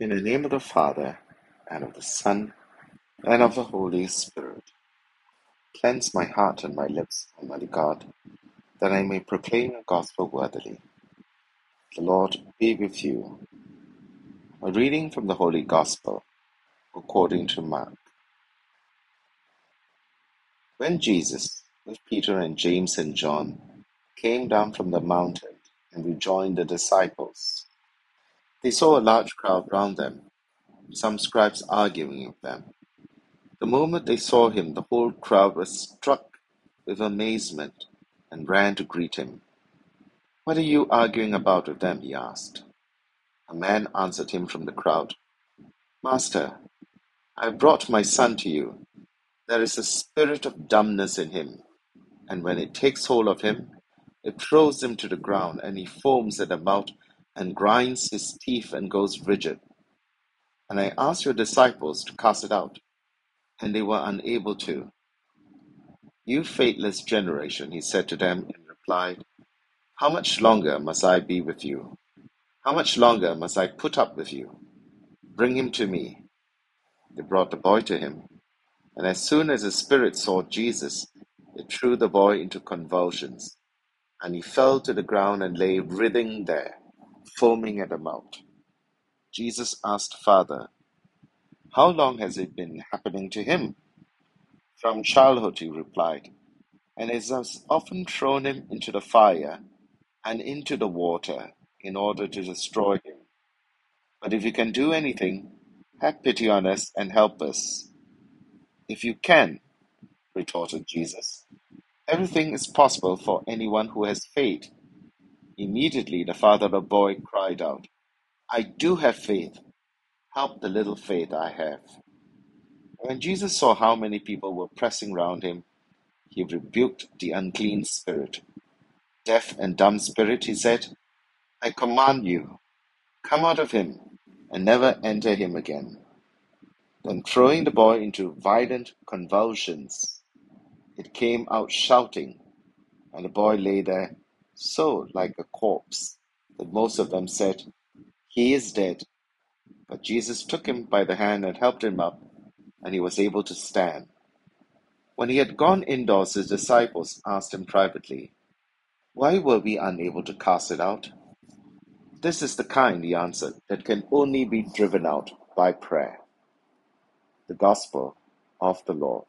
In the name of the Father, and of the Son, and of the Holy Spirit. Cleanse my heart and my lips, Almighty God, that I may proclaim your gospel worthily. The Lord be with you. A reading from the Holy Gospel according to Mark. When Jesus, with Peter and James and John, came down from the mountain and rejoined the disciples, they saw a large crowd round them, some scribes arguing with them. The moment they saw him, the whole crowd was struck with amazement and ran to greet him. What are you arguing about with them? he asked. A man answered him from the crowd, Master, I have brought my son to you. There is a spirit of dumbness in him, and when it takes hold of him, it throws him to the ground, and he foams at the mouth and grinds his teeth and goes rigid. And I asked your disciples to cast it out, and they were unable to. You faithless generation, he said to them and replied, How much longer must I be with you? How much longer must I put up with you? Bring him to me. They brought the boy to him, and as soon as the spirit saw Jesus, it threw the boy into convulsions, and he fell to the ground and lay writhing there, foaming at the mouth. Jesus asked father, How long has it been happening to him? From childhood, he replied, and it has often thrown him into the fire and into the water in order to destroy him. But if you can do anything, have pity on us and help us. If you can, retorted Jesus, everything is possible for anyone who has faith. Immediately the father of the boy cried out, I do have faith. Help the little faith I have. When Jesus saw how many people were pressing round him, he rebuked the unclean spirit. Deaf and dumb spirit, he said, I command you, come out of him, and never enter him again. Then throwing the boy into violent convulsions, it came out shouting, and the boy lay there so like a corpse that most of them said, He is dead. But Jesus took him by the hand and helped him up, and he was able to stand. When he had gone indoors, his disciples asked him privately, Why were we unable to cast it out? This is the kind, he answered, that can only be driven out by prayer. The Gospel of the Lord.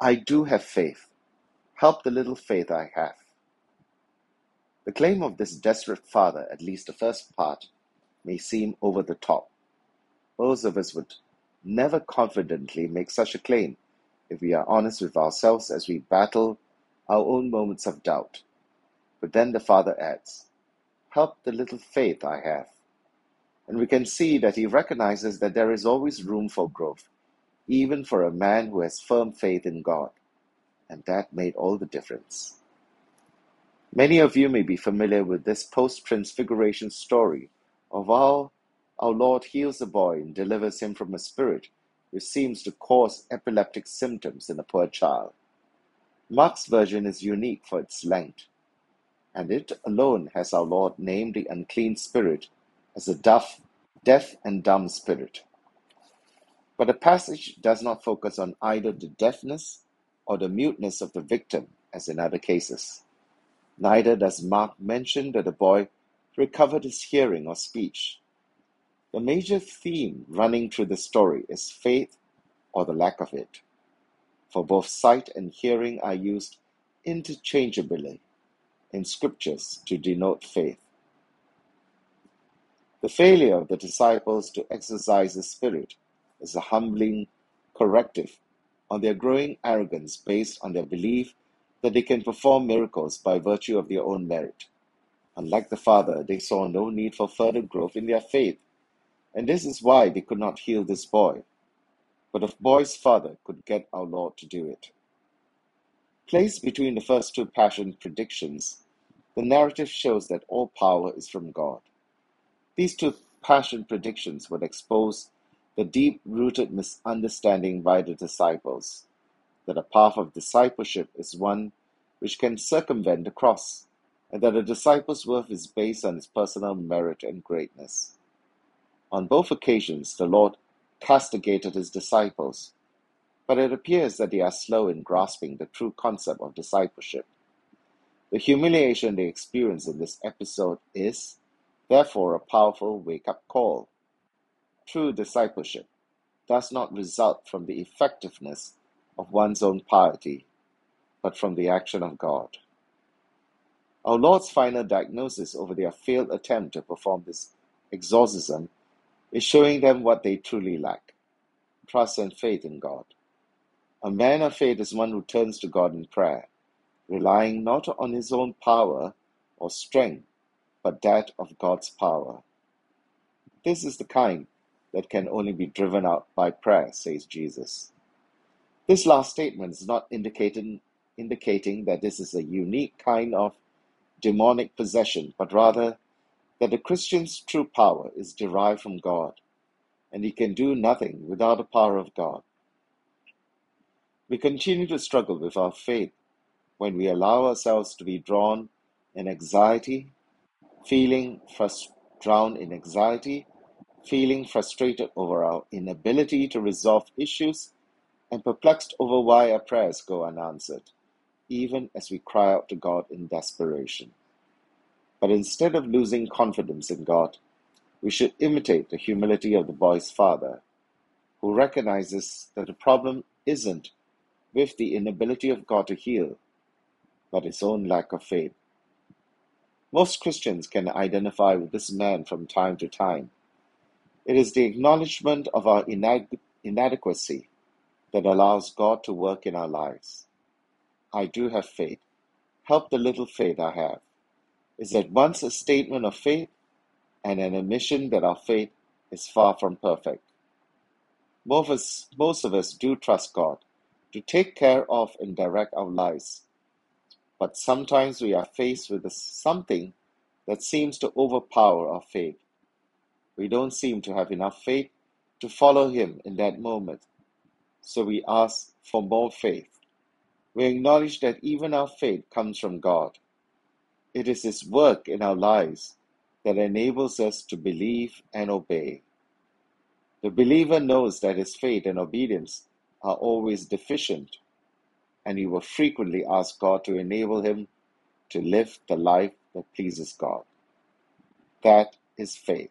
I do have faith. Help the little faith I have. The claim of this desperate father, at least the first part, may seem over the top. Most of us would never confidently make such a claim if we are honest with ourselves as we battle our own moments of doubt. But then the father adds, Help the little faith I have. And we can see that he recognizes that there is always room for growth, even for a man who has firm faith in God. And that made all the difference. Many of you may be familiar with this post transfiguration story of how our Lord heals a boy and delivers him from a spirit which seems to cause epileptic symptoms in a poor child. Mark's version is unique for its length, and it alone has our Lord named the unclean spirit as a deaf, deaf and dumb spirit. But the passage does not focus on either the deafness or the muteness of the victim, as in other cases. Neither does Mark mention that the boy recovered his hearing or speech. The major theme running through the story is faith or the lack of it, for both sight and hearing are used interchangeably in scriptures to denote faith. The failure of the disciples to exorcise the Spirit is a humbling corrective on their growing arrogance based on their belief that they can perform miracles by virtue of their own merit. Unlike the Father, they saw no need for further growth in their faith, and this is why they could not heal this boy. But the boy's father could get our Lord to do it. Placed between the first two passion predictions, the narrative shows that all power is from God. These two passion predictions would expose the deep rooted misunderstanding by the disciples that a path of discipleship is one which can circumvent the cross and that a disciple's worth is based on his personal merit and greatness. On both occasions, the Lord castigated his disciples, but it appears that they are slow in grasping the true concept of discipleship. The humiliation they experience in this episode is, therefore, a powerful wake up call. True discipleship does not result from the effectiveness of one's own piety, but from the action of God. Our Lord's final diagnosis over their failed attempt to perform this exorcism is showing them what they truly lack trust and faith in God. A man of faith is one who turns to God in prayer, relying not on his own power or strength, but that of God's power. This is the kind that can only be driven out by prayer, says Jesus. This last statement is not indicating, indicating that this is a unique kind of demonic possession, but rather that the Christian's true power is derived from God, and he can do nothing without the power of God. We continue to struggle with our faith when we allow ourselves to be drawn in anxiety, feeling frust- drowned in anxiety, feeling frustrated over our inability to resolve issues, and perplexed over why our prayers go unanswered, even as we cry out to God in desperation. But instead of losing confidence in God, we should imitate the humility of the boy's father, who recognizes that the problem isn't with the inability of God to heal, but his own lack of faith. Most Christians can identify with this man from time to time. It is the acknowledgement of our inad- inadequacy that allows God to work in our lives. I do have faith. Help the little faith I have is at once a statement of faith and an admission that our faith is far from perfect. Most of us, most of us do trust God to take care of and direct our lives, but sometimes we are faced with something that seems to overpower our faith. We don't seem to have enough faith to follow Him in that moment, so we ask for more faith. We acknowledge that even our faith comes from God it is His work in our lives that enables us to believe and obey. The believer knows that his faith and obedience are always deficient, and he will frequently ask God to enable him to live the life that pleases God. That is faith.